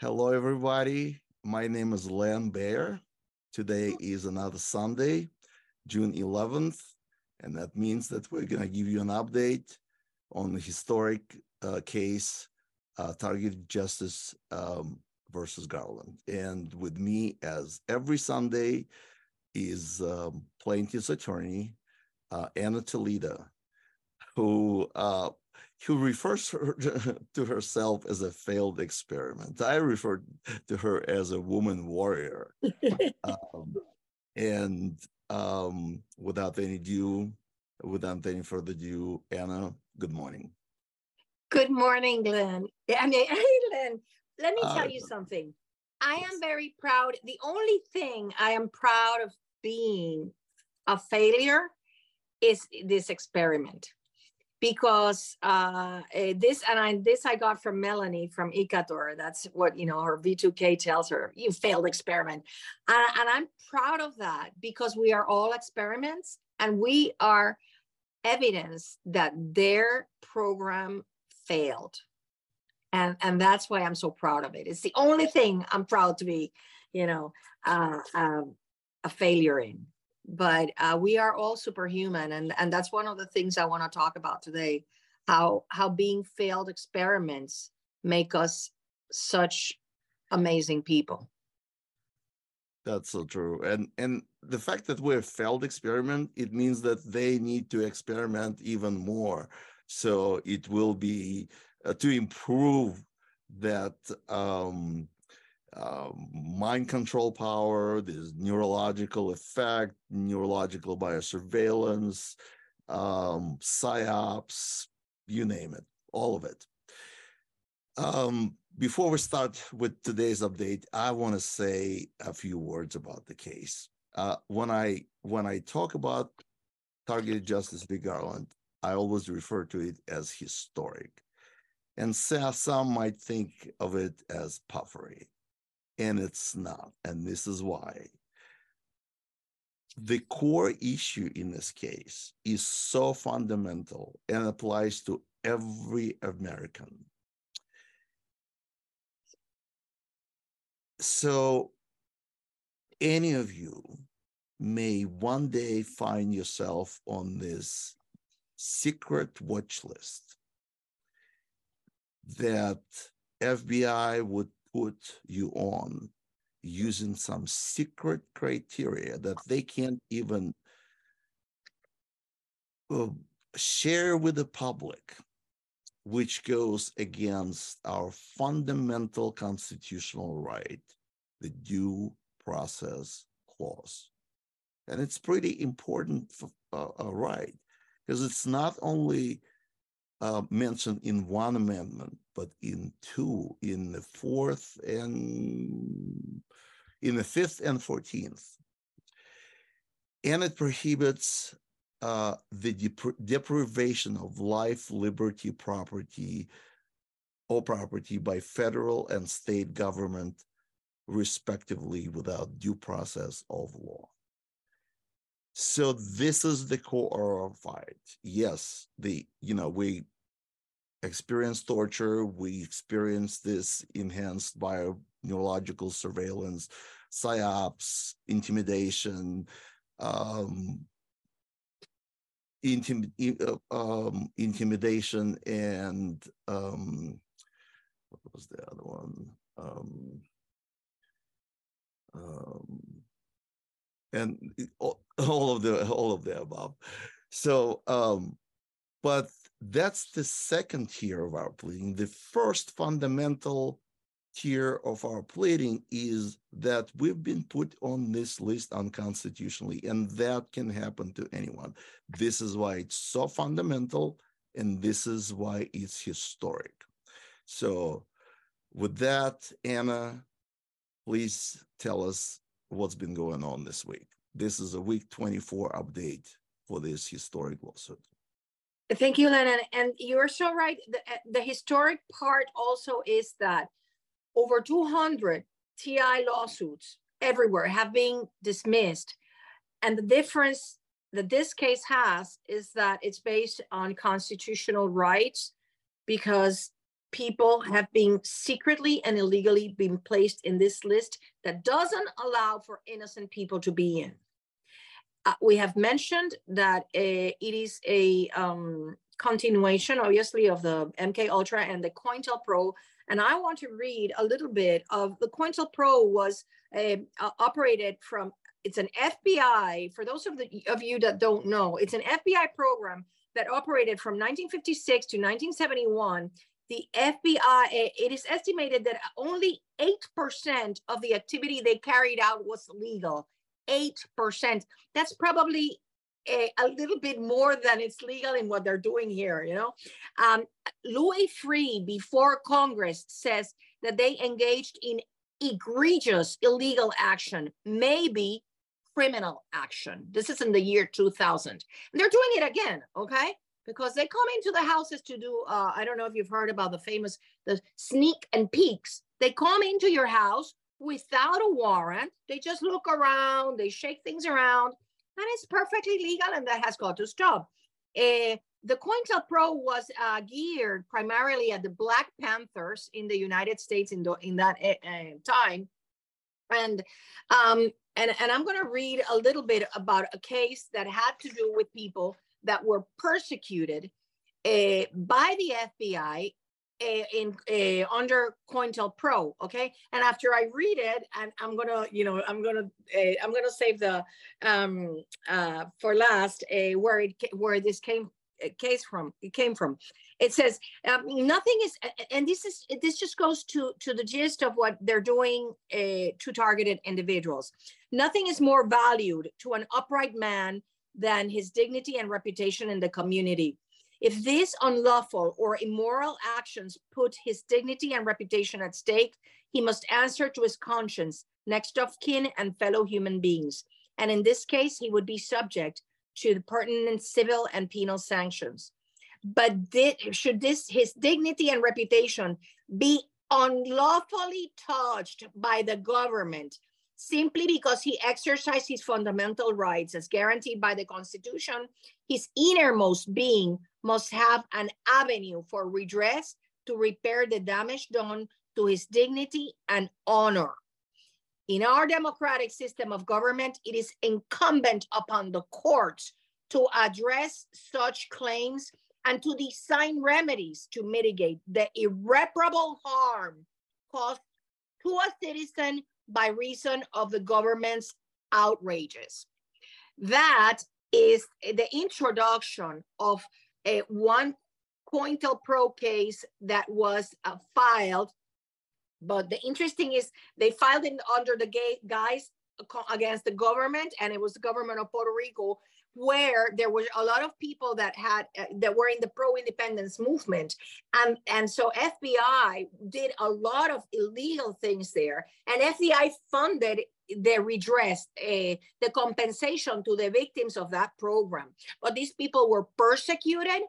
Hello, everybody. My name is Len Ber. Today is another Sunday, June 11th, and that means that we're going to give you an update on the historic uh, case, uh, Targeted Justice um, versus Garland. And with me, as every Sunday, is um, plaintiff's attorney, uh, Ana Toledo, who uh, who refers her, to herself as a failed experiment. I refer to her as a woman warrior. um, and um, without any ado, without any further ado, Ana, good morning. Good morning, Glenn. I mean, hey, Glenn, let me tell uh, you something. I am very proud. The only thing I am proud of being a failure is this experiment because uh, eh, this and I this I got from Melanie from Ecuador. That's what you know her V2K tells her. You failed experiment, and, and I'm proud of that because we are all experiments and we are evidence that their program failed, and and that's why I'm so proud of it. It's the only thing I'm proud to be, you know, uh, um, a failure in but uh, we are all superhuman and and that's one of the things i want to talk about today how how being failed experiments make us such amazing people. That's so true and and the fact that we're failed experiment it means that they need to experiment even more so it will be uh, to improve that um um, mind control power, there's neurological effect, neurological biosurveillance, um, psyops, you name it, all of it. Um, before we start with today's update, I want to say a few words about the case. Uh, when I when I talk about targeted justice v. Garland, I always refer to it as historic, and some might think of it as puffery and it's not. And this is why. The core issue in this case is so fundamental and applies to every American. So, any of you may one day find yourself on this secret watch list that FBI would put you on using some secret criteria that they can't even uh, share with the public, which goes against our fundamental constitutional right, the due process clause. And it's pretty important for, uh, uh, right because it's not only uh, mentioned in one amendment, but in two, in the fourth and in the fifth and 14th. And it prohibits uh, the dep- deprivation of life, liberty, property, or property by federal and state government, respectively, without due process of law. So this is the core of fight. Yes, the you know we experience torture, we experience this enhanced by neurological surveillance, psyops, intimidation, um, intim- uh, um, intimidation, and um, what was the other one? Um, um, and all, of the all of the above. So, um, but that's the second tier of our pleading. The first fundamental tier of our pleading is that we've been put on this list unconstitutionally, and that can happen to anyone. This is why it's so fundamental, and this is why it's historic. So, with that, Ana, please tell us what's been going on this week. This is a week 24 update for this historic lawsuit. Thank you, Lennon. And you're so right. The, the historic part also is that over 200 TI lawsuits everywhere have been dismissed. And the difference that this case has is that it's based on constitutional rights because people have been secretly and illegally been placed in this list that doesn't allow for innocent people to be in. Uh, we have mentioned that uh, it is a um, continuation, obviously, of the MK Ultra and the COINTELPRO. And I want to read a little bit of the COINTELPRO was uh, operated from. It's an FBI. For those of the of you that don't know, it's an FBI program that operated from 1956 to 1971 the FBI, it is estimated that only 8% of the activity they carried out was legal. 8%. That's probably a, a, little bit more than it's legal in what they're doing here, you know? Um, Louis Freeh, before Congress, says that they engaged in egregious illegal action, maybe criminal action. This is in the year 2000. And they're doing it again, okay? Because they come into the houses to do uh, i don't know if you've heard about the famous the sneak and peeks. They come into your house without a warrant. They just look around they shake things around and it's perfectly legal and that has got to stop. Uh, the COINTELPRO was uh, geared primarily at the Black Panthers in the United States in, the, in that uh, time. And, um, and, and I'm going to read a little bit about a case that had to do with people that were persecuted uh, by the FBI uh, eh, in uh, under COINTELPRO. Okay, and after I read it, and I'm gonna, you know, I'm gonna, I'm gonna save the um, for last where it where this came case from it came from it says um, nothing is and this is this just goes to to the gist of what they're doing uh, to targeted individuals nothing is more valued to an upright man than his dignity and reputation in the community. If these unlawful or immoral actions put his dignity and reputation at stake, he must answer to his conscience, next of kin, and fellow human beings. And in this case, he would be subject to the pertinent civil and penal sanctions. But did, should this his dignity and reputation be unlawfully touched by the government simply because he exercised his fundamental rights as guaranteed by the Constitution, his innermost being must have an avenue for redress to repair the damage done to his dignity and honor. In our democratic system of government, it is incumbent upon the courts to address such claims and to design remedies to mitigate the irreparable harm caused to a citizen by reason of the government's outrages. That is the introduction of a one COINTELPRO case that was uh, filed. But the interesting is they filed it under the guise against the government, and it was the government of Puerto Rico where there were a lot of people that had uh, that were in the pro-independence movement. And and so fbi did a lot of illegal things there. And fbi funded the redress uh, the compensation to the victims of that program. But these people were persecuted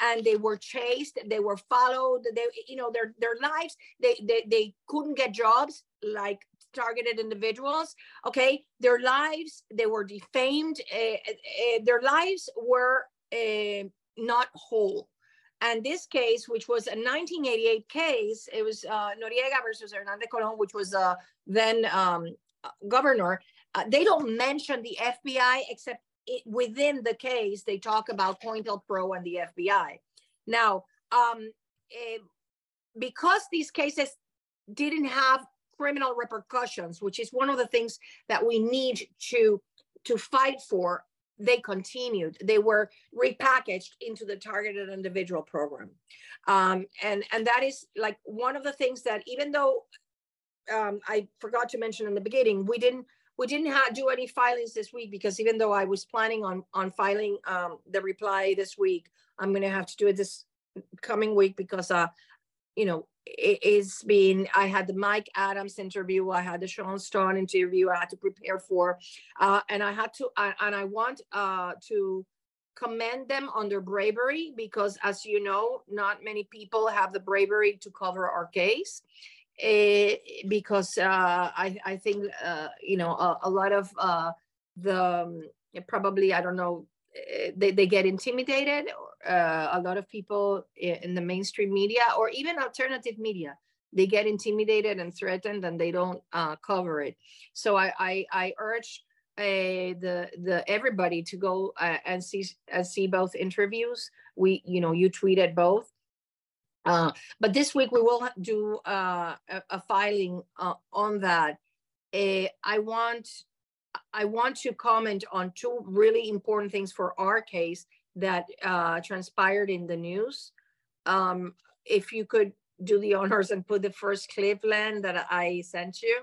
and they were chased they were followed they you know their their lives they they, they couldn't get jobs like targeted individuals okay? Their lives they were defamed uh, uh, their lives were not whole. And this case which was a 1988 case it was uh, noriega versus hernandez colon which was uh, then um, governor uh, they don't mention the fbi except it, within the case they talk about COINTELPRO and the fbi now um, because these cases didn't have criminal repercussions, which is one of the things that we need to to fight for, they continued. They were repackaged into the targeted individual program, um, and and that is like one of the things that even though um, I forgot to mention in the beginning, we didn't we didn't have, do any filings this week because even though I was planning on on filing um, the reply this week, I'm going to have to do it this coming week because uh, you know it's been i had the mike adams interview i had the sean stone interview i had to prepare for uh, and i had to uh, and i want uh, to commend them on their bravery because as you know not many people have the bravery to cover our case uh, because uh, I, I think uh, you know a, a lot of the um, probably i don't know they, they get intimidated. Uh, a lot of people in the mainstream media or even alternative media, they get intimidated and threatened and they don't uh, cover it. So I, I, I urge uh, the the everybody to go uh, and see and see both interviews. We you know you tweeted both, uh, but this week we will do uh, a, a, filing uh, on that. Uh, I want I want to comment on two really important things for our case that uh, transpired in the news. Um, if you could do the honors and put the first clip, Len, that I sent you.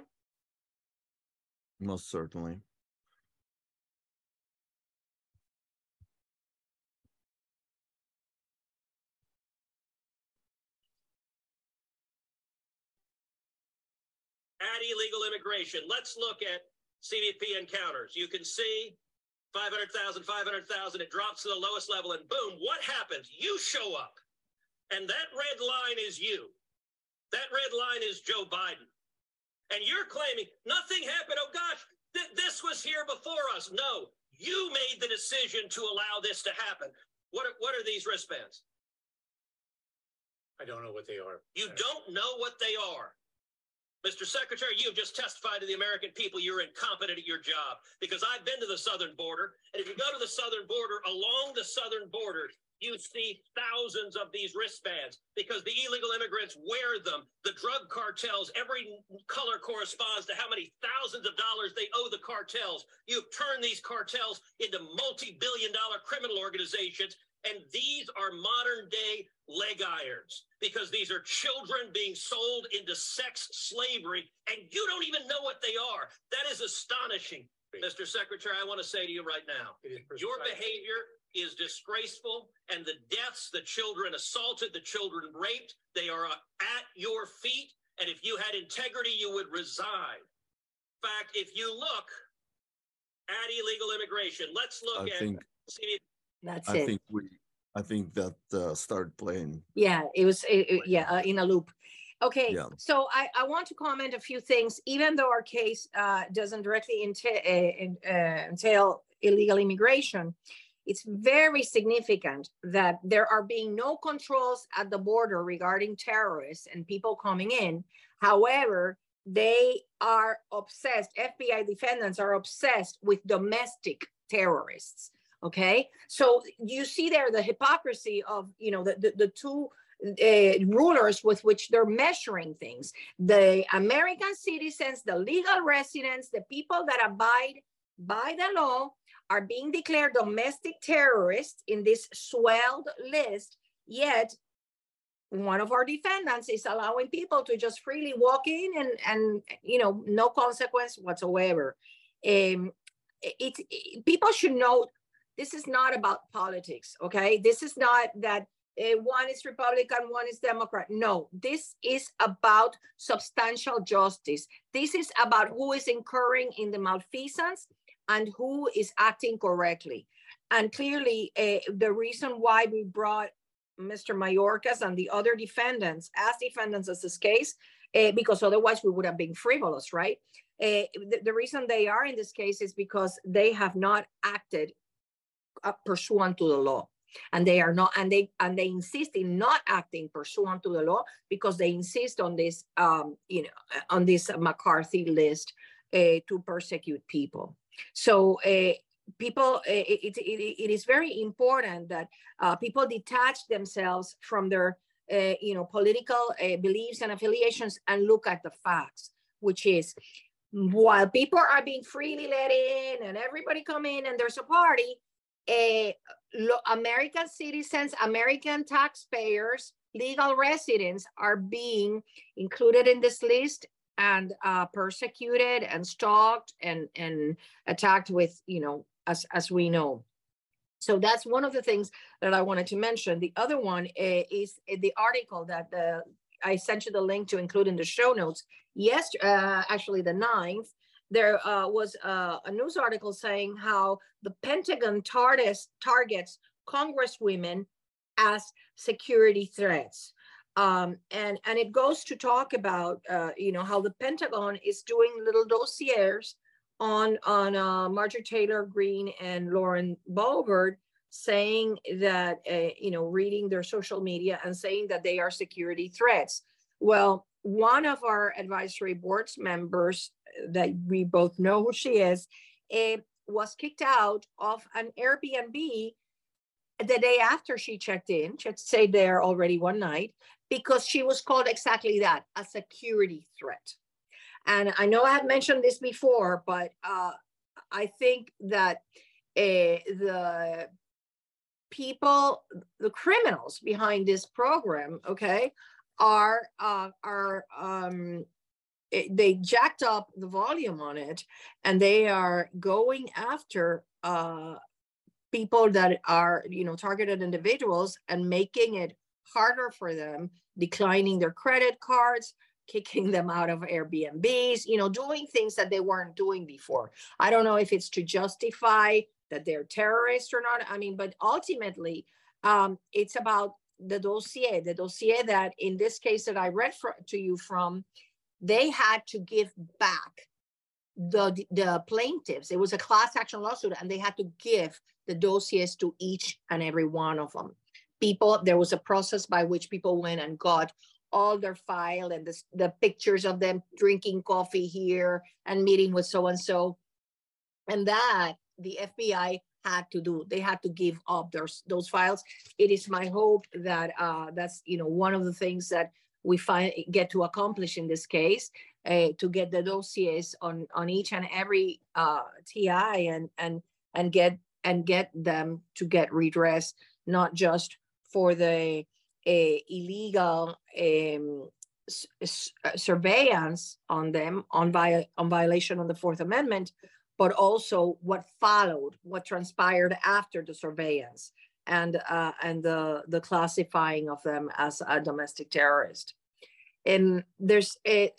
Most certainly. At illegal immigration, let's look at CBP encounters. You can see 500,000, 500,000, it drops to the lowest level, and boom, what happens? You show up. And that red line is you. That red line is Joe Biden. And you're claiming nothing happened. Oh gosh, th- this was here before us. No, you made the decision to allow this to happen. What are, what are these wristbands? I don't know what they are. You don't know what they are. Mr. Secretary, you have just testified to the American people you're incompetent at your job because I've been to the southern border. And if you go to the southern border, along the southern border, you see thousands of these wristbands because the illegal immigrants wear them. The drug cartels, every color corresponds to how many thousands of dollars they owe the cartels. You've turned these cartels into multi billion dollar criminal organizations and these are modern day leg irons because these are children being sold into sex slavery, and you don't even know what they are. That is astonishing. Mr. Secretary, I want to say to you right now your behavior is disgraceful, and the deaths, the children assaulted, the children raped, they are uh, at your feet. And if you had integrity, you would resign. In fact, if you look at illegal immigration, let's look I at. Think- that's I it. think we, I think that uh, started playing. Yeah, it was, it, it- yeah, uh, in a loop. Okay, Yeah. so I, I want to comment a few things, even though our case uh, doesn't directly entail, uh, entail illegal immigration. It's very significant that there are being no controls at the border regarding terrorists and people coming in. However, they are obsessed, FBI defendants are obsessed with domestic terrorists okay? So you see there the hypocrisy of you know the the, the two uh, rulers with which they're measuring things. The american citizens the legal residents the people that abide by the law are being declared domestic terrorists in this swelled list yet one of our defendants is allowing people to just freely walk in and and you know no consequence whatsoever. Um, it, it, people should know this is not about politics, okay? This is not that uh, one is Republican, one is Democrat. No, this is about substantial justice. This is about who is incurring in the malfeasance and who is acting correctly. And clearly, uh, the reason why we brought Mr. Mayorkas and the other defendants as defendants in this case, uh, because otherwise we would have been frivolous, right? Uh, the, the, reason they are in this case is because they have not acted pursuant to the law. And they are not and they and they insist in not acting pursuant to the law because they insist on this um you know on this mccarthy list uh, to persecute people. So uh, people uh, it, it, it is very important that uh, people detach themselves from their uh, you know political uh, beliefs and affiliations and look at the facts which is while people are being freely let in and everybody come in and there's a party uh, American citizens, American taxpayers, legal residents are being included in this list and uh, persecuted and stalked and, and attacked with, you know, as, as we know. So that's one of the things that I wanted to mention. The other one uh, is the article that the, I sent you the link to include in the show notes. Yes, uh, actually the ninth, there uh, was a, a, news article saying how the Pentagon targets, targets congresswomen as security threats. Um, and, and it goes to talk about, uh, you know, how the Pentagon is doing little dossiers on on uh, Marjorie Taylor Greene and Lauren Boebert saying that uh, you know reading their social media and saying that they are security threats. Well, one of our advisory boards members that we both know who she is was kicked out of an Airbnb the day after she checked in. She had stayed there already one night because she was called exactly that a security threat. And I know I have mentioned this before, but uh, I think that uh, the people, the criminals behind this program, okay, are uh, are um, it, they jacked up the volume on it, and they are going after uh, people that are you know targeted individuals and making it harder for them, declining their credit cards, kicking them out of Airbnbs, you know, doing things that they weren't doing before. I don't know if it's to justify that they're terrorists or not. I mean, but ultimately, um, it's about the dossier, the dossier that in this case that I read for, to you from, they had to give back the the plaintiffs. It was a class action lawsuit, and they had to give the dossiers to each and every one of them. People, there was a process by which people went and got all their file and the, the pictures of them drinking coffee here and meeting with so and so. And that the FBI had to do. They had to give up those those files. It is my hope that uh, that's you know one of the things that we find get to accomplish in this case uh, to get the dossiers on on each and every uh, TI and and and get and get them to get redress, not just for the uh, illegal um, uh, surveillance on them on, via, on violation of the Fourth Amendment, but also what followed, what transpired after the surveillance and uh, and the the classifying of them as a domestic terrorist. And there's a,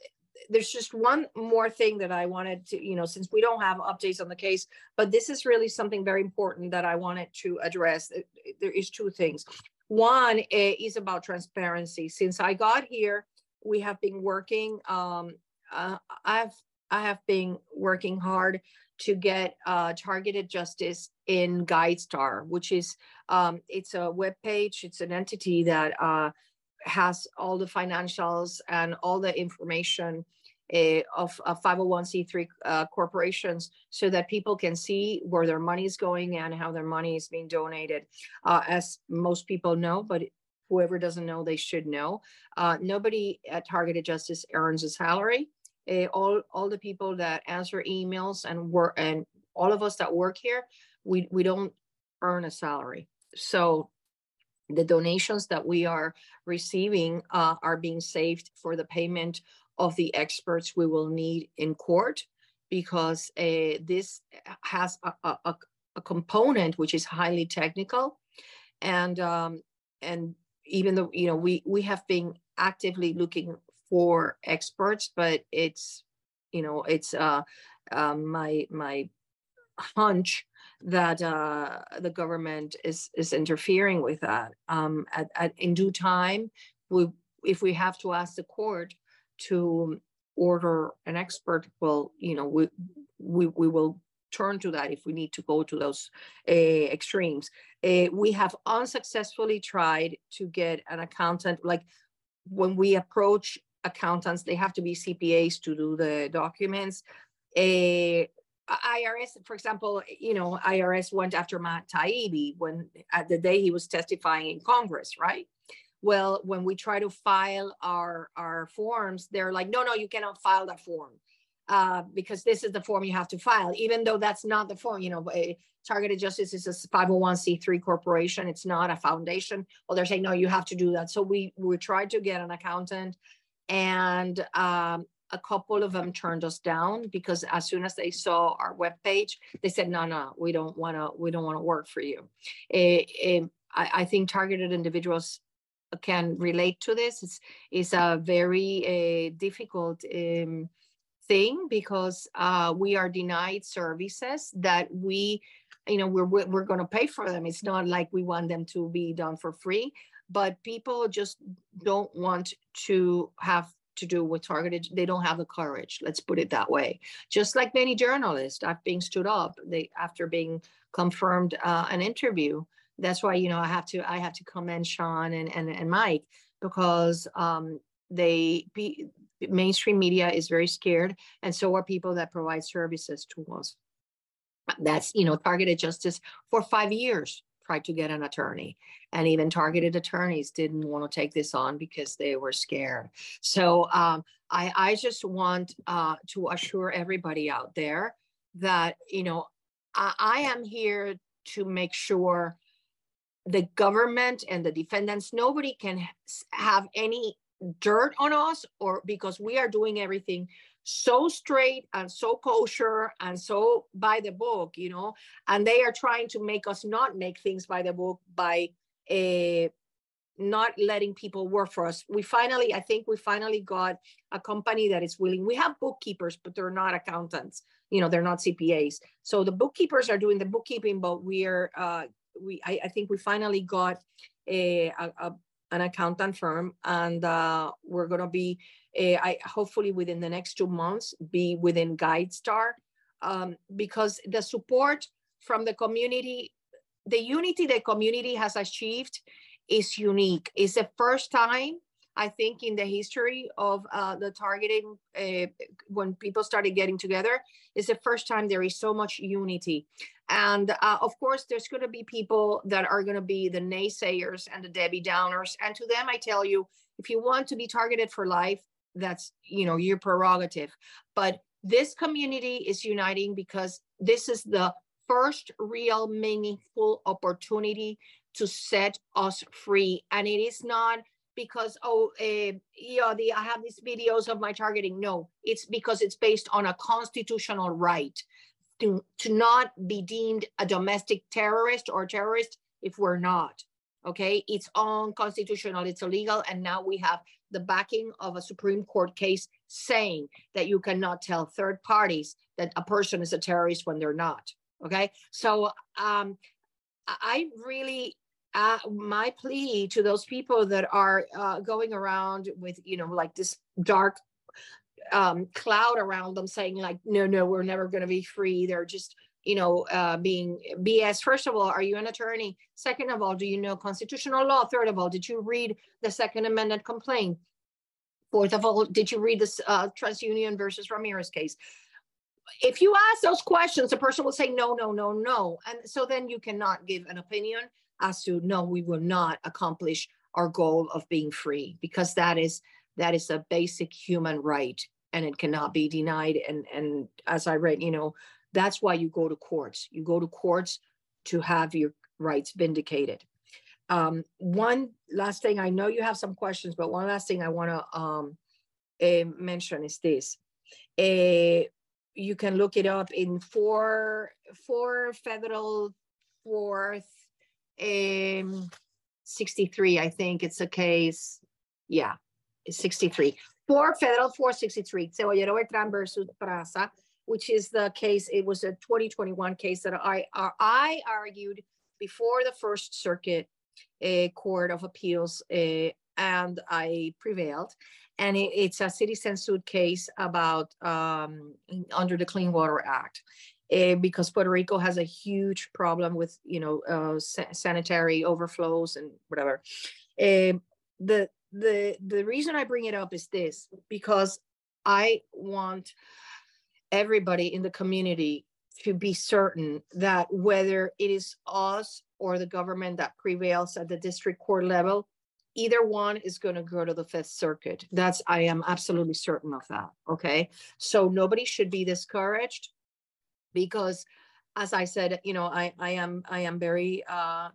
there's just one more thing that I wanted to, you know, since we don't have updates on the case, but this is really something very important that I wanted to address. There is two things. One is about transparency. Since I got here, we have been working. Um, uh, I've I have been working hard to get uh, targeted justice in GuideStar, which is um, it's a web page. It's an entity that uh, has all the financials and all the information uh, of uh, 501c3 uh, corporations so that people can see where their money is going and how their money is being donated. Uh, as most people know, but whoever doesn't know, they should know. Uh, nobody at Targeted Justice earns a salary. Uh, all, all the people that answer emails and work and all of us that work here, we, we don't earn a salary. So the donations that we are receiving uh, are being saved for the payment of the experts we will need in court because uh, this has a, a, a, component which is highly technical and um, and even though you know we we have been actively looking for experts but it's you know it's uh, uh my my hunch that uh, the government is is interfering with that um, at, at in due time we if we have to ask the court to order an expert, well, you know, we we, we will turn to that if we need to go to those uh, extremes. Uh, we have unsuccessfully tried to get an accountant, like when we approach accountants, they have to be CPAs to do the documents. A IRS, for example, you know, IRS went after Matt Taibbi when at the day he was testifying in Congress, right? well when we try to file our our forms they're like no no you cannot file that form uh, because this is the form you have to file even though that's not the form you know targeted justice is a 501c3 corporation it's not a foundation well they're saying no you have to do that so we we tried to get an accountant and um, a couple of them turned us down because as soon as they saw our web page they said no no we don't want to we don't want to work for you it, it, I, I think targeted individuals can relate to this. It's, it's a very uh, difficult um, thing because uh, we are denied services that we, you know, we're, we're going to pay for them. It's not like we want them to be done for free, but people just don't want to have to do with targeted they don't have the courage let's put it that way. Just like many journalists after being stood up they after being confirmed uh, an interview. That's why you know i have to i have to commend sean and and, and mike because um, they be, mainstream media is very scared and so are people that provide services to us. That's you know targeted justice for five years tried to get an attorney and even targeted attorneys didn't want to take this on because they were scared. So um, I, I just want uh, to assure everybody out there that you know I, I am here to make sure the government and the defendants nobody can have any dirt on us or because we are doing everything so straight and so kosher and so by the book, you know, and they are trying to make us not make things by the book by a eh, not letting people work for us. We finally, I think we finally got a company that is willing. We have bookkeepers, but they're not accountants. You know, they're not CPAs. So the bookkeepers are doing the bookkeeping, but we are, uh, we, I, I think we finally got a, a, a an accountant firm, and uh, we're going to be, uh, I hopefully within the next two months, be within GuideStar, um, because the support from the community, the unity the community has achieved is unique. It's the first time I think in the history of uh, the targeting, uh, when people started getting together, is the first time there is so much unity. And uh, of course, there's going to be people that are going to be the naysayers and the Debbie Downers. And to them, I tell you, if you want to be targeted for life, that's you know your prerogative. But this community is uniting because this is the first real meaningful opportunity to set us free, and it is not because oh uh, the i have these videos of my targeting. No it's because it's based on a constitutional right to, to not be deemed a domestic terrorist or terrorist if we're not okay? It's unconstitutional it's illegal and now we have the backing of a supreme court case saying that you cannot tell third parties that a person is a terrorist when they're not okay? So um i really uh, my plea to those people that are uh, going around with you know like this dark um, cloud around them saying like no no we're never going to be free. They're just you know uh, being bs first of all are you an attorney? Second of all do you know constitutional law? Third of all did you read the second amendment complaint? Fourth of all did you read this uh, transunion versus ramirez case? If you ask those questions the person will say no no no no. And so then you cannot give an opinion as to no, we will not accomplish our goal of being free because that is that is a basic human right and it cannot be denied. And and as I read, you know, that's why you go to courts. You go to courts to have your rights vindicated. Um, one last thing, I know you have some questions, but one last thing I want to um, uh, mention is this. Uh, you can look it up in four four federal fourth um, 63, I think it's a case. Yeah, it's 63. Four federal 463, Cebollero Bertran versus PRASA, which is the case, it was a 2021 case that I, I argued before the First Circuit uh, Court of Appeals, uh, and I prevailed. And it, it's a citizen suit case about um, under the Clean Water Act uh, because Puerto Rico has a huge problem with, you know, uh, sa- sanitary overflows and whatever. Uh, the the the reason I bring it up is this because I want everybody in the community to be certain that whether it is us or the government that prevails at the district court level, either one is going to go to the Fifth Circuit. That's I am absolutely certain of that. Okay, so nobody should be discouraged because as I said, you know, I, I am I am very uh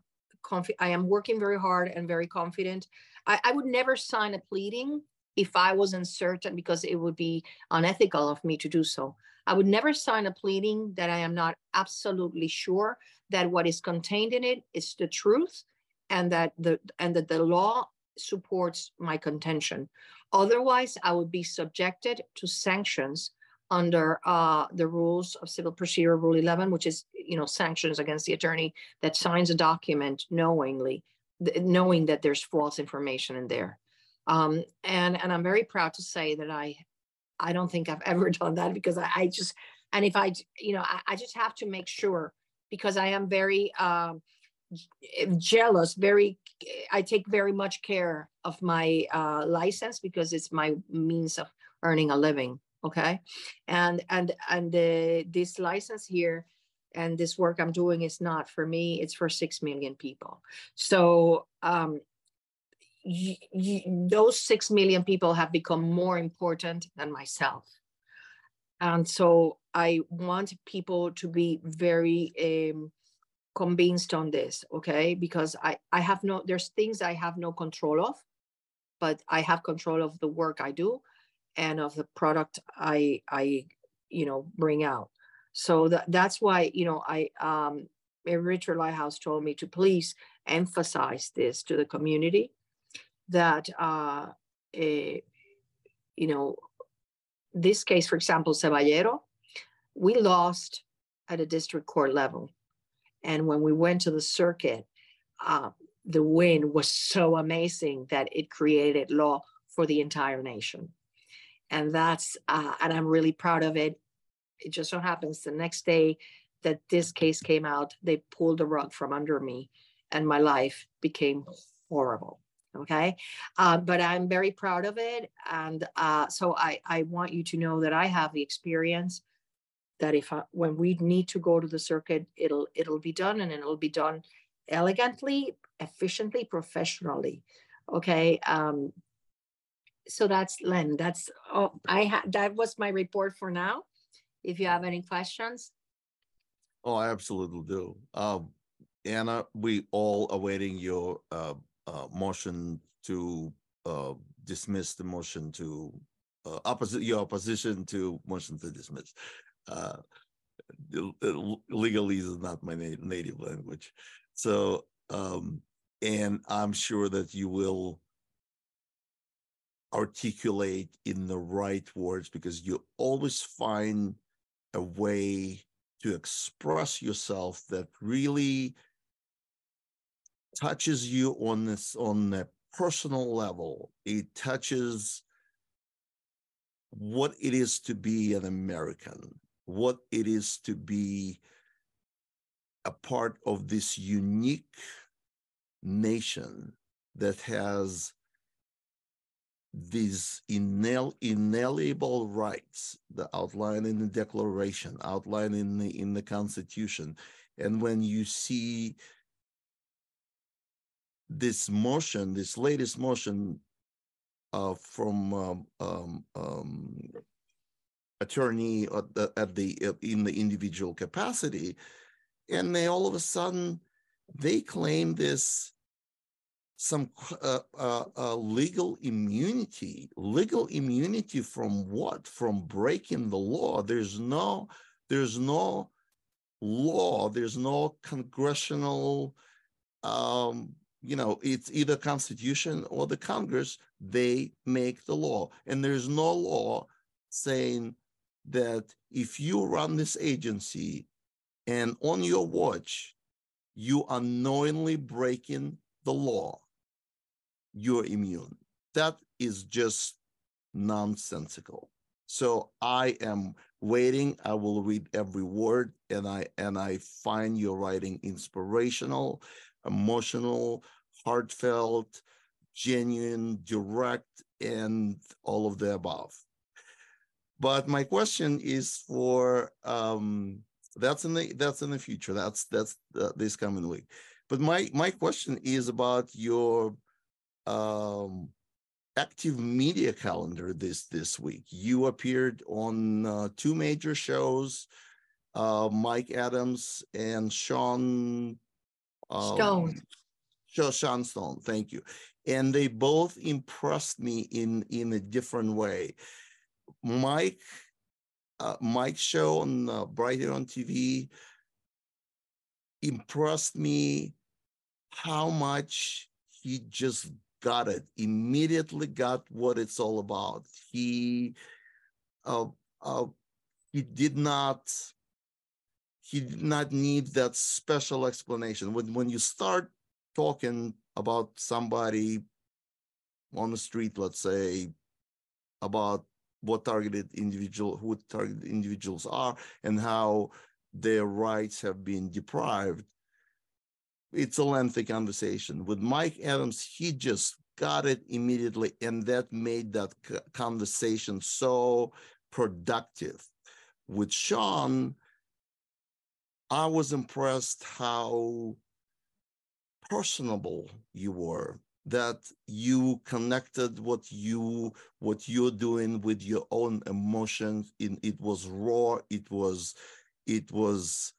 confi- I am working very hard and very confident. I, I would never sign a pleading if I wasn't certain because it would be unethical of me to do so. I would never sign a pleading that I am not absolutely sure that what is contained in it is the truth and that the and that the law supports my contention. Otherwise, I would be subjected to sanctions under uh, the rules of civil procedure rule 11 which is you know sanctions against the attorney that signs a document knowingly th- knowing that there's false information in there Um, and and I'm very proud to say that I I don't think I've ever done that because I, I just and if I you know I, I, just have to make sure because I am very um, jealous, very I take very much care of my uh, license because it's my means of earning a living. Okay, and and and the, this license here and this work I'm doing is not for me; it's for six million people. So um, those six million people have become more important than myself. And so I want people to be very um, convinced on this, okay? Because I, I have no, there's things I have no control of, but I have control of the work I do and of the product I, I, you know, bring out. So that, that's why, you know, I, um, Richard Lighthouse told me to please emphasize this to the community that uh, a, you know this case, for example, Cebollero, we lost at a district court level, and when we went to the circuit, uh, the win was so amazing that it created law for the entire nation, and that's uh, and I'm really proud of it. It just so happens the next day that this case came out, they pulled the rug from under me, and my life became horrible okay? Uh, but i'm very proud of it and uh, so I, I want you to know that i have the experience that if I, when we need to go to the circuit it'll it'll be done and it'll be done elegantly efficiently professionally okay? Um, so that's len that's oh i had that was my report for now. If you have any questions. Oh i absolutely do. Um, Ana we all awaiting your uh, uh, motion to uh, dismiss the motion to uh, opposite your opposition to motion to dismiss. Uh, legalese is not my na- native language, so um, and I'm sure that you will articulate in the right words because you always find a way to express yourself that really touches you on this on the personal level. It touches what it is to be an American, what it is to be a part of this unique nation that has these inalienable rights the outlined in the declaration outlined in the in the constitution and when you see this motion, this latest motion uh, from um, um, um, attorney at the, at the uh, in the individual capacity, and they all of a sudden they claim this some uh, uh, uh, legal immunity. Legal immunity from what? From breaking the law. There's no there's no law. There's no congressional um, you know, it's either Constitution or the Congress, they make the law. And there's no law saying that if you run this agency and on your watch, you are knowingly breaking the law, you're immune. That is just nonsensical. So I am waiting. I will read every word and I and I find your writing inspirational emotional, heartfelt, genuine, direct, and all of the above. But my question is for um, that's in the that's in the future. That's that's uh, this coming week. But my my question is about your um, active media calendar this this week. You appeared on uh, two major shows, uh, Mike Adams and Sean Stone. Um, sure, Sean Stone. Thank you. And they both impressed me in in a different way. Mike, uh, Mike's show on uh, Brighteon TV impressed me how much he just got it immediately got what it's all about he uh, uh, he did not he did not need that special explanation. When when you start talking about somebody on the street, let's say, about what targeted individual who targeted individuals are and how their rights have been deprived it's a lengthy conversation with mike adams he just got it immediately and that made that conversation so productive with sean i was impressed how personable you were that you connected what you what you're doing with your own emotions in it was raw it was it was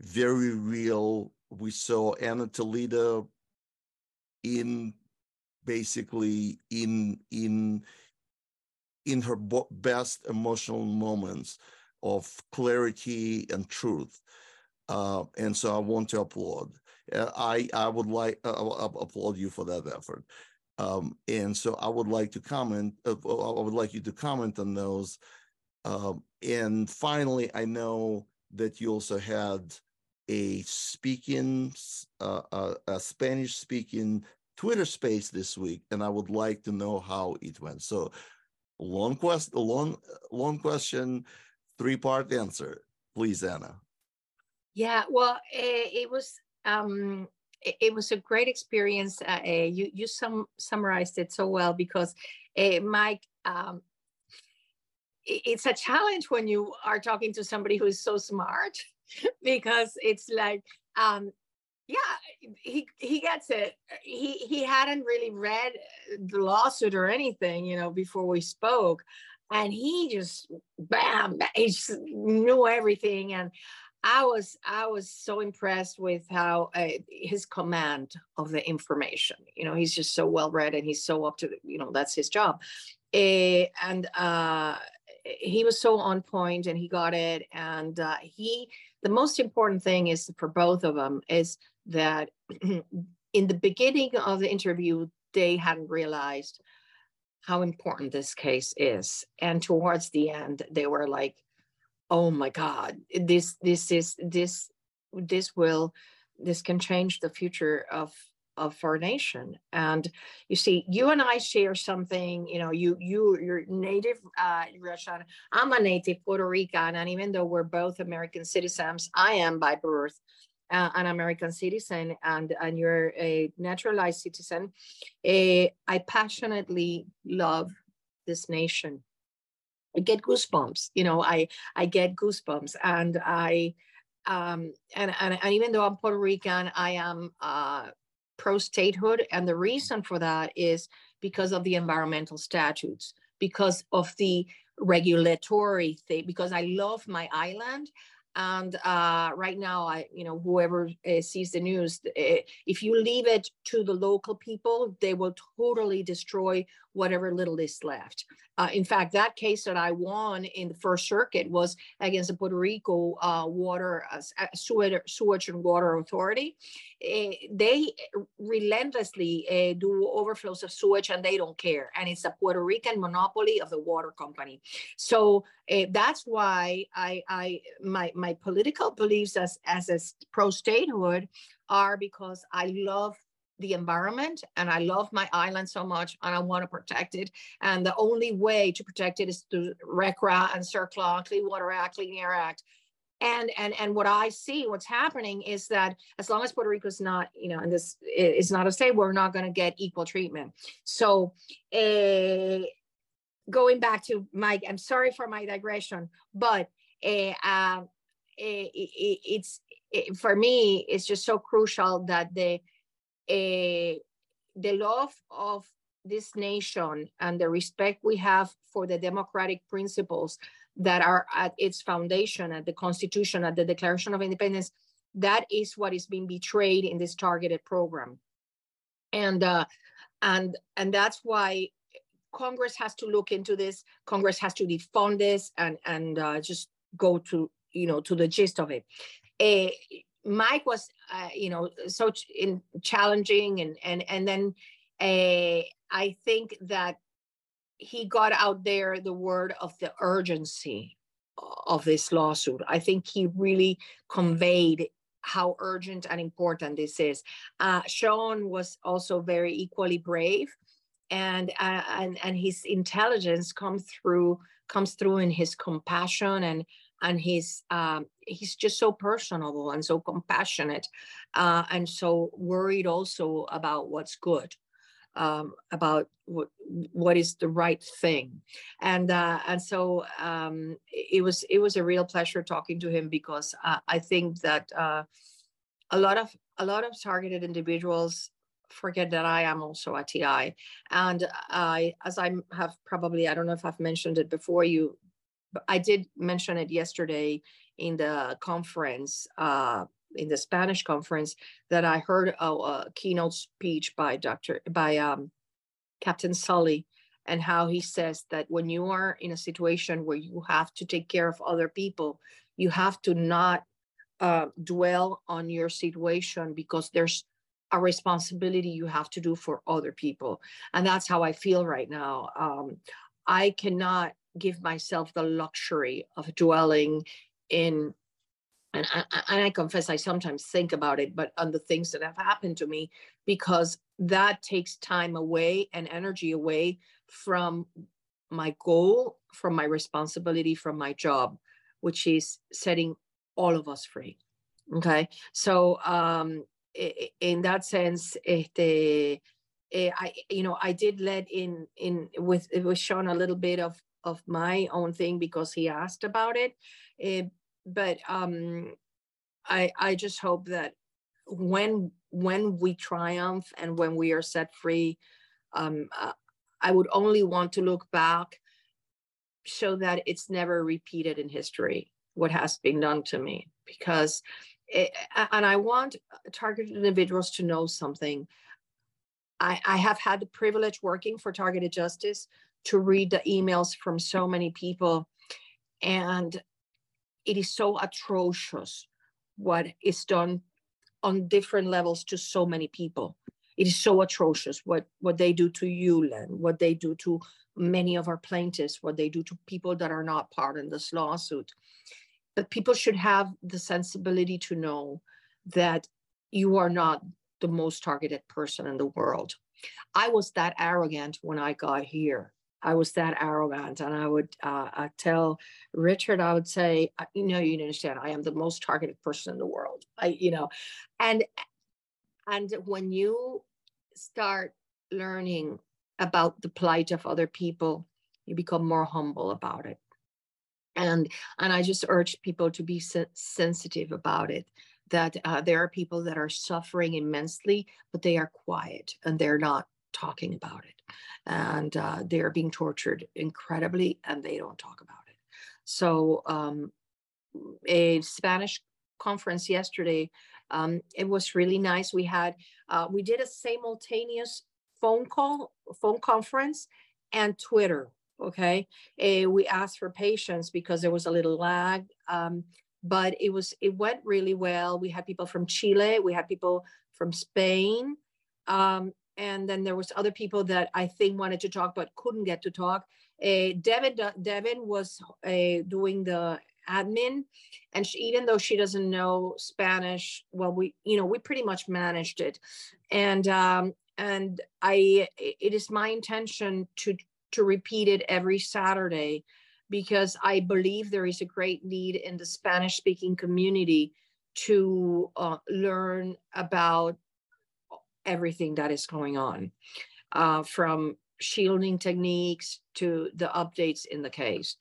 very real. We saw Ana Toledo in basically in in in her best emotional moments of clarity and truth uh, and so i want to applaud uh, I I would like uh, uh applaud you for that effort. Um, and so I would like to comment. Uh, I would like you to comment on those. Um, and finally, I know that you also had a speaking, uh, uh a Spanish speaking Twitter space this week, and I would like to know how it went. So, long quest, long long question, three part answer, please, Ana. Yeah, well, eh, it was um, it, it, was a great experience. Uh, uh, you you sum, summarized it so well because, uh, Mike, um, it, it's a challenge when you are talking to somebody who is so smart because it's like um, yeah he he gets it he he hadn't really read the lawsuit or anything you know before we spoke and he just bam he just knew everything and I was I was so impressed with how uh, his command of the information. You know, he's just so well read and he's so up to you know that's his job, uh, and uh, he was so on point and he got it. And uh, he the most important thing is for both of them is that in the beginning of the interview they hadn't realized how important this case is, and towards the end they were like oh my god this this is this this will this can change the future of of our nation. And you see you and i share something you know you you you're native uh russian. I'm a native puerto rican and even though we're both american citizens i am by birth uh, an american citizen and and you're a naturalized citizen uh, i passionately love this nation I get goosebumps. You know, I I get goosebumps, and I um and and, and even though I'm Puerto Rican, I am uh, pro statehood, and the reason for that is because of the environmental statutes, because of the regulatory thing, because I love my island and uh, right now i you know whoever uh, sees the news uh, if you leave it to the local people they will totally destroy whatever little is left. Uh, in fact that case that i won in the first circuit was against the puerto rico uh, water uh, sewage, sewage and water authority. They relentlessly do overflows of sewage and they don't care. And it's a puerto rican monopoly of the water company. So that's why i i my my political beliefs as as a pro statehood are because I love the environment and I love my island so much and I want to protect it. And the only way to protect it is through RCRA and CERCLA, Clean Water Act, Clean Air Act. And, and and what I see, what's happening is that as long as Puerto Rico is not, you know, and this is not a state, we're not going to get equal treatment. So, uh, going back to Mike, I'm sorry for my digression, but uh, it, it, it's it, for me it's just so crucial that the uh, the love of this nation and the respect we have for the democratic principles that are at its foundation at the constitution at the declaration of independence that is what is being betrayed in this targeted program. And uh, and and that's why congress has to look into this. Congress has to defund this and and uh, just go to you know to the gist of it. Uh, mike was uh, you know so ch- in challenging and and and then uh, i think that he got out there the word of the urgency of this lawsuit. I think he really conveyed how urgent and important this is. Uh, sean was also very equally brave and uh, and and his intelligence comes through comes through in his compassion and and he's um, he's just so personable and so compassionate uh, and so worried also about what's good um, about what what is the right thing. And uh, and so um, it was it was a real pleasure talking to him because uh, I think that uh, a lot of a lot of targeted individuals forget that I am also a TI and I as I have probably I don't know if I've mentioned it before you I did mention it yesterday in the conference uh, in the Spanish conference that I heard a, a keynote speech by Dr. by um, Captain Sully and how he says that when you are in a situation where you have to take care of other people, you have to not uh, dwell on your situation because there's a responsibility you have to do for other people. And that's how I feel right now. Um, I cannot give myself the luxury of dwelling in and I, and I confess I sometimes think about it, but on the things that have happened to me, because that takes time away and energy away from my goal, from my responsibility, from my job, which is setting all of us free. Okay, so um, in that sense, este, eh, I you know I did let in in with it was shown a little bit of of my own thing because he asked about it. Uh, but um, I I just hope that when when we triumph and when we are set free, um, uh, I would only want to look back so that it's never repeated in history what has been done to me because it, and I want targeted individuals to know something. I, I have had the privilege working for Targeted Justice to read the emails from so many people and it is so atrocious what is done on different levels to so many people. It is so atrocious what, what they do to you, Len, what they do to many of our plaintiffs, what they do to people that are not part in this lawsuit. But people should have the sensibility to know that you are not the most targeted person in the world. I was that arrogant when I got here. I was that arrogant. And I would uh, I tell Richard, I would say, you know, you understand, I am the most targeted person in the world. I, you know, and and when you start learning about the plight of other people, you become more humble about it. And and I just urge people to be se- sensitive about it. That uh, there are people that are suffering immensely, but they are quiet and they're not talking about it and uh, they're being tortured incredibly and they don't talk about it. So um, a spanish conference yesterday um, it was really nice. We had uh, we did a simultaneous phone call phone conference and twitter okay? Uh, we asked for patience because there was a little lag um, but it was it went really well. We had people from chile we had people from spain um, and then there was other people that I think wanted to talk but couldn't get to talk. Uh, Devin, Devin was uh, doing the admin, and she, even though she doesn't know Spanish, well, we you know we pretty much managed it, and um, and I it is my intention to to repeat it every Saturday because I believe there is a great need in the Spanish speaking community to uh, learn about everything that is going on, uh, from shielding techniques to the updates in the case.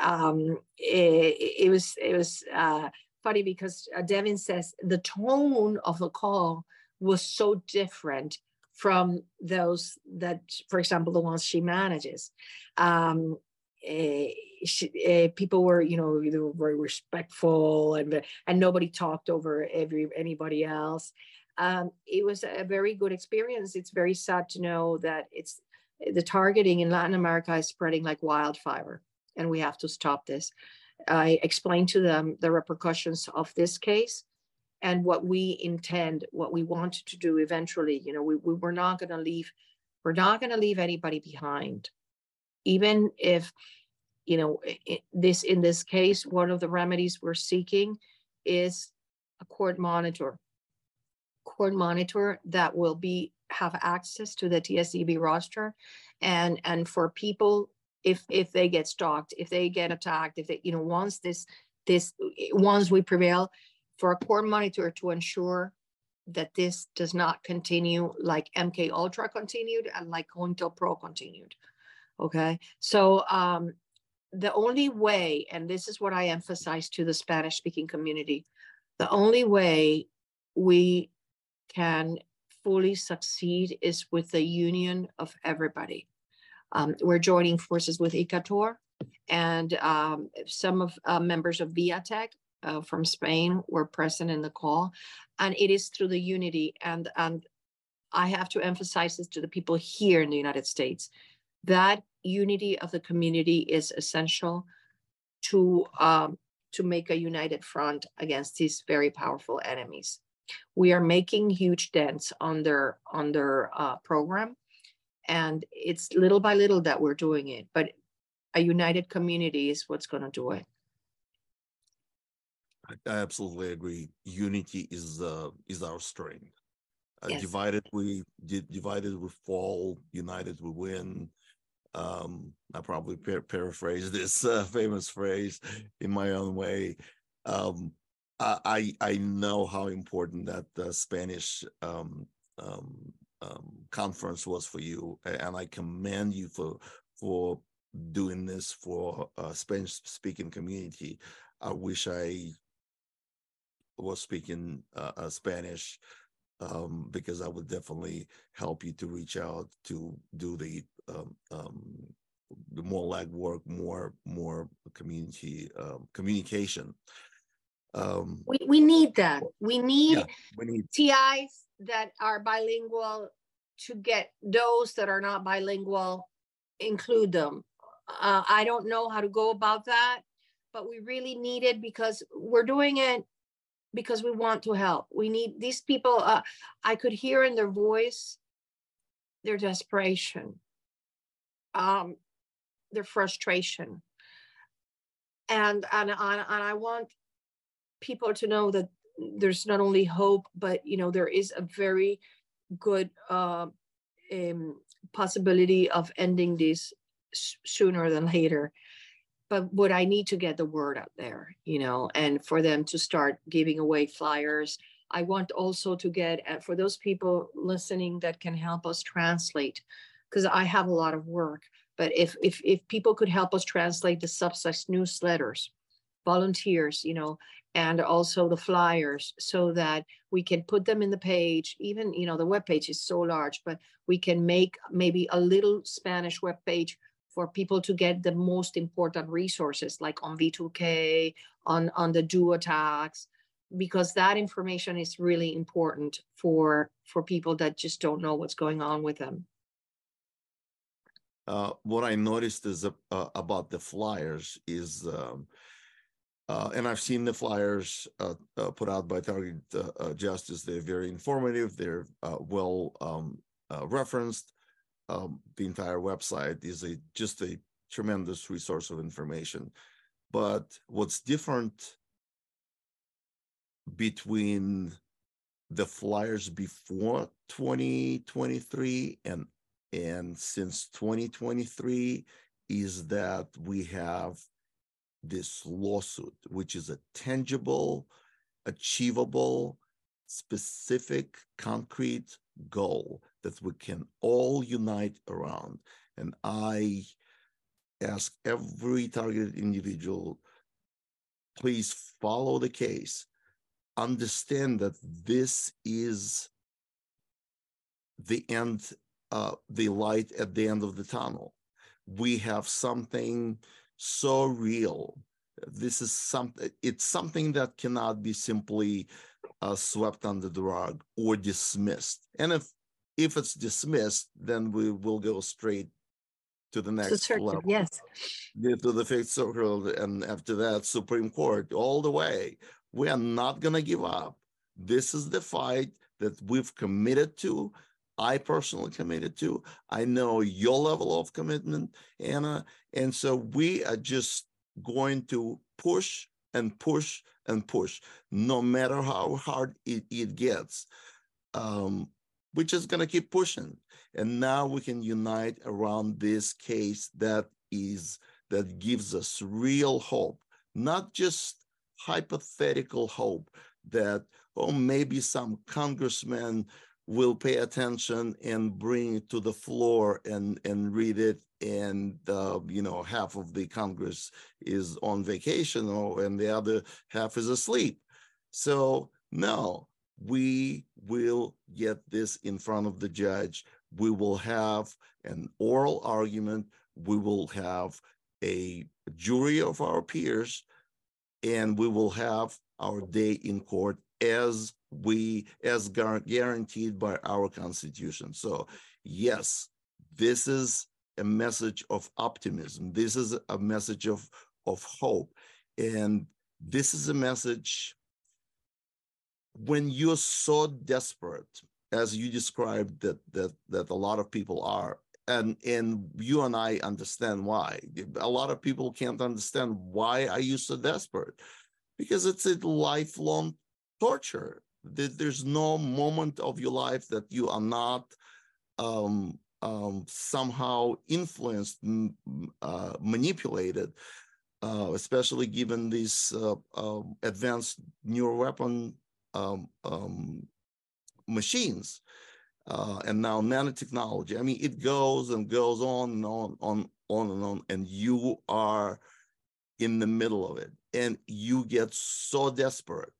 Um, it, it, was it was uh, funny because uh, Devin says the tone of the call was so different from those that, for example, the ones she manages. Um, uh, she, uh, people were, you know, they were very respectful and and nobody talked over every anybody else um, it was a very good experience. It's very sad to know that it's the targeting in Latin America is spreading like wildfire, and we have to stop this. I explained to them the repercussions of this case and what we intend, what we want to do eventually. You know, we, we we're not going to leave, we're not going to leave anybody behind, even if, you know, this in this case, one of the remedies we're seeking is a court monitor monitor that will be have access to the TSDB roster, and and for people if if they get stalked, if they get attacked, if they you know once this this once we prevail, for a core monitor to ensure that this does not continue like MK Ultra continued and like COINTELPRO continued. Okay, so um, the only way, and this is what I emphasize to the Spanish speaking community, the only way we can fully succeed is with the union of everybody. Um, we're joining forces with ICATOR and um, some of uh, members of Viatech uh, from Spain were present in the call. And it is through the unity and, and I have to emphasize this to the people here in the United States. That unity of the community is essential to um, to make a united front against these very powerful enemies. We are making huge dents on their on their uh, program, and it's little by little that we're doing it. But a united community is what's going to do it. I absolutely agree. Unity is uh, is our strength. Uh, yes. Divided we divided we fall. United we win. Um, I probably par- paraphrase this uh, famous phrase in my own way. Um, I I know how important that uh, Spanish um, um, um, conference was for you, and I commend you for for doing this for Spanish speaking community. I wish I was speaking uh, uh, Spanish um, because I would definitely help you to reach out to do the um, um, the more legwork, more more community um, communication. Um, we we need that. We need, yeah, we need TIs that are bilingual to get those that are not bilingual, include them. Uh, I don't know how to go about that, but we really need it because we're doing it because we want to help. We need these people. Uh, I could hear in their voice their desperation, um, their frustration, and and and, and I want people to know that there's not only hope, but you know there is a very good uh, um, possibility of ending this sooner than later but would I need to get the word out there, you know, and for them to start giving away flyers. I want also to get uh, for those people listening that can help us translate, because I have a lot of work. But if if if people could help us translate the Substack newsletters, volunteers, you know, and also the flyers, so that we can put them in the page. Even you know the web page is so large, but we can make maybe a little Spanish web page for people to get the most important resources like on V2K, on, on the DEW attacks, because that information is really important for, for people that just don't know what's going on with them. Uh, what I noticed is uh, about the flyers is, um, uh, and I've seen the flyers uh, uh, put out by Target uh, Justice. They're very informative. They're well um, referenced um, the entire website is a just a tremendous resource of information. But what's different between the flyers before 2023 and and since 2023 is that we have this lawsuit, which is a tangible, achievable, specific, concrete goal that we can all unite around. And I ask every targeted individual, please follow the case. Understand that this is the end, uh, the light at the end of the tunnel. We have something so real. This is something, it's something that cannot be simply uh, swept under the rug or dismissed. And if if it's dismissed, then we will go straight to the next circuit, level. Yes. To the fifth circle, and after that, Supreme Court, all the way. We are not going to give up. This is the fight that we've committed to. I personally committed to. I know your level of commitment, Ana. And so we are just going to push and push and push, no matter how hard it, it gets. Um, we're just going to keep pushing. And now we can unite around this case that is that gives us real hope, not just hypothetical hope that oh maybe some congressman will pay attention and bring it to the floor and and read it. And uh, you know half of the congress is on vacation or and the other half is asleep. So no we will get this in front of the judge. We will have an oral argument. We will have a jury of our peers. And we will have our day in court as we as guaranteed by our constitution so yes this is a message of optimism this is a message of of hope and this is a message when you're so desperate as you described that that that a lot of people are and and you and I understand why. A lot of people can't understand why are you so desperate, because it's a lifelong torture. There's no moment of your life that you are not um, um, somehow influenced, uh, manipulated, uh, especially given these uh, um, advanced neural weapon um, um, machines uh, and now nanotechnology. I mean, it goes and goes on and on, on, on and on, and you are in the middle of it, and you get so desperate.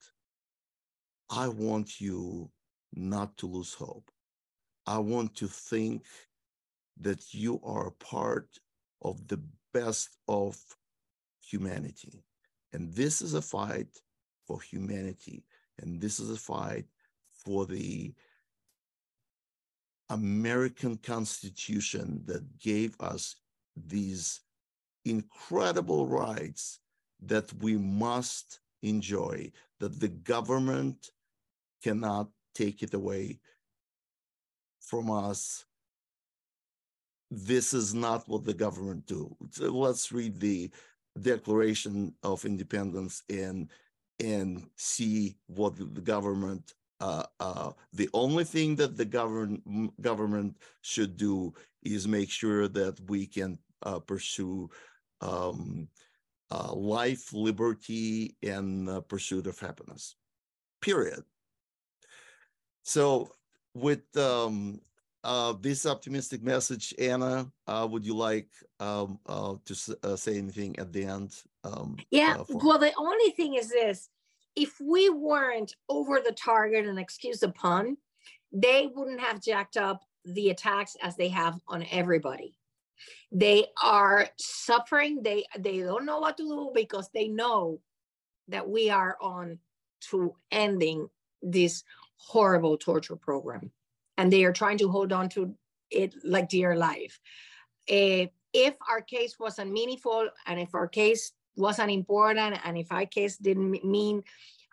I want you not to lose hope. I want to think that you are a part of the best of humanity. And this is a fight for humanity. And this is a fight for the American Constitution that gave us these incredible rights that we must enjoy, that the government cannot take it away from us. This is not what the government do. So let's read the Declaration of Independence and and see what the government uh, uh, the only thing that the government government should do is make sure that we can uh, pursue um, uh, life, liberty, and pursuit of happiness. Period. So, with um, uh, this optimistic message, Ana, uh, would you like um, to say anything at the end? Um, yeah. For- well, the only thing is this if we weren't over the target and excuse the pun, they wouldn't have jacked up the attacks as they have on everybody. They are suffering. They they don't know what to do because they know that we are on to ending this horrible torture program, and they are trying to hold on to it like dear life. Uh, if our case wasn't meaningful, and if our case wasn't important and if our case didn't mean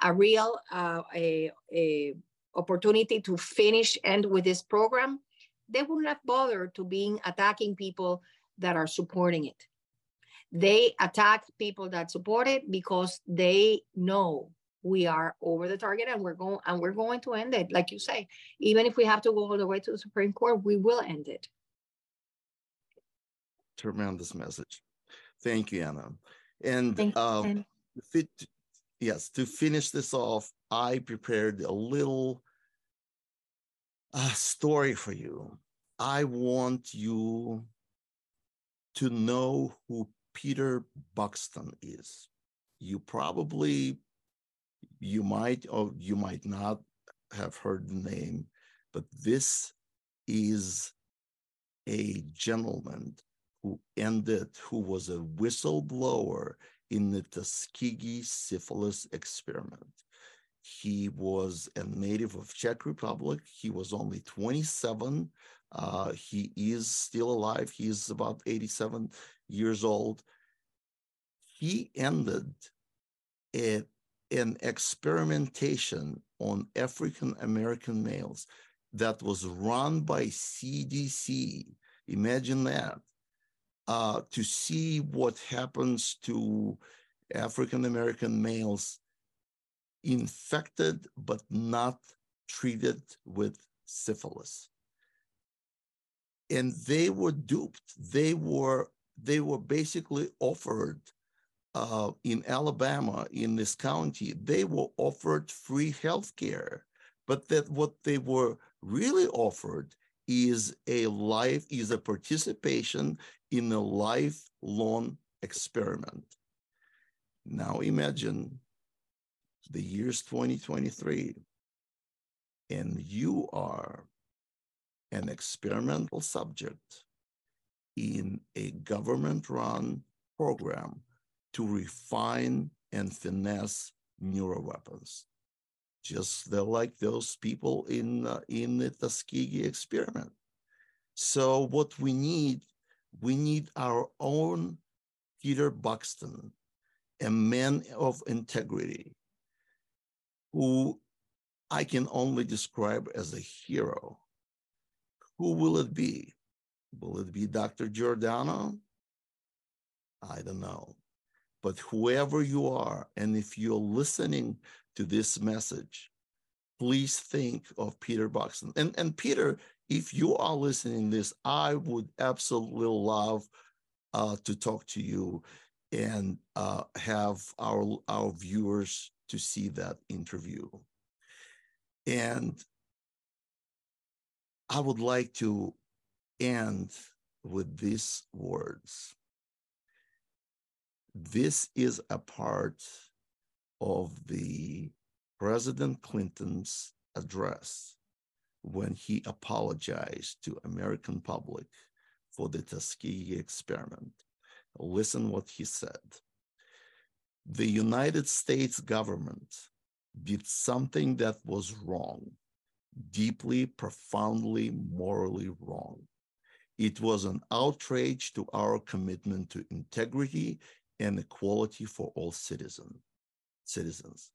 a real uh, a, a opportunity to finish end with this program they would not bother to being attacking people that are supporting it they attack people that support it because they know we are over the target and we're going and we're going to end it like you say. Even if we have to go all the way to the supreme court we will end it. Tremendous message. Thank you Ana. And um, fit, yes, to finish this off, I prepared a little uh, story for you. I want you to know who Peter Buxtun is. You probably, you might or you might not have heard the name, but this is a gentleman who ended, who was a whistleblower in the Tuskegee syphilis experiment. He was a native of Czech Republic. He was only 27. Uh, he is still alive. He is about 87 years old. He ended a, an experimentation on African American males that was run by CDC. Imagine that uh, to see what happens to African American males infected but not treated with syphilis. And they were duped. They were they were basically offered uh, in Alabama, in this county, they were offered free health care. But that what they were really offered is a life, is a participation in a lifelong experiment. Now imagine the year's 2023, and you are an experimental subject in a government run program to refine and finesse neural weapons, Just like those people in, uh, in the Tuskegee experiment. So what we need, we need our own Peter Buxtun, a man of integrity, who I can only describe as a hero. Who will it be? Will it be Dr. Giordano? I don't know. But whoever you are, and if you're listening to this message, please think of Peter Buxtun. And, and Peter, if you are listening this, I would absolutely love uh, to talk to you and uh, have our, our viewers to see that interview. And I would like to end with these words. This is a part of the President Clinton's address when he apologized to American public for the Tuskegee experiment. Listen what he said. The United States government did something that was wrong, deeply, profoundly, morally wrong. It was an outrage to our commitment to integrity and equality for all citizen, citizens.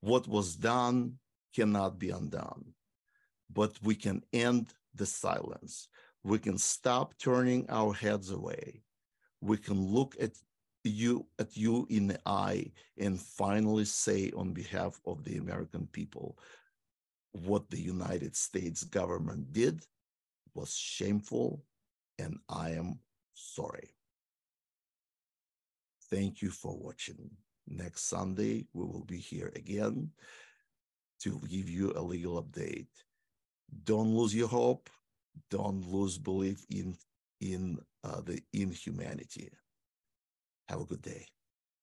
What was done cannot be undone, but we can end the silence. We can stop turning our heads away. We can look at you at you in the eye and finally say on behalf of the American people what the United States government did was shameful and I am sorry. Thank you for watching. Next Sunday, we will be here again to give you a legal update. Don't lose your hope. Don't lose belief in in uh, the inhumanity. Have a good day.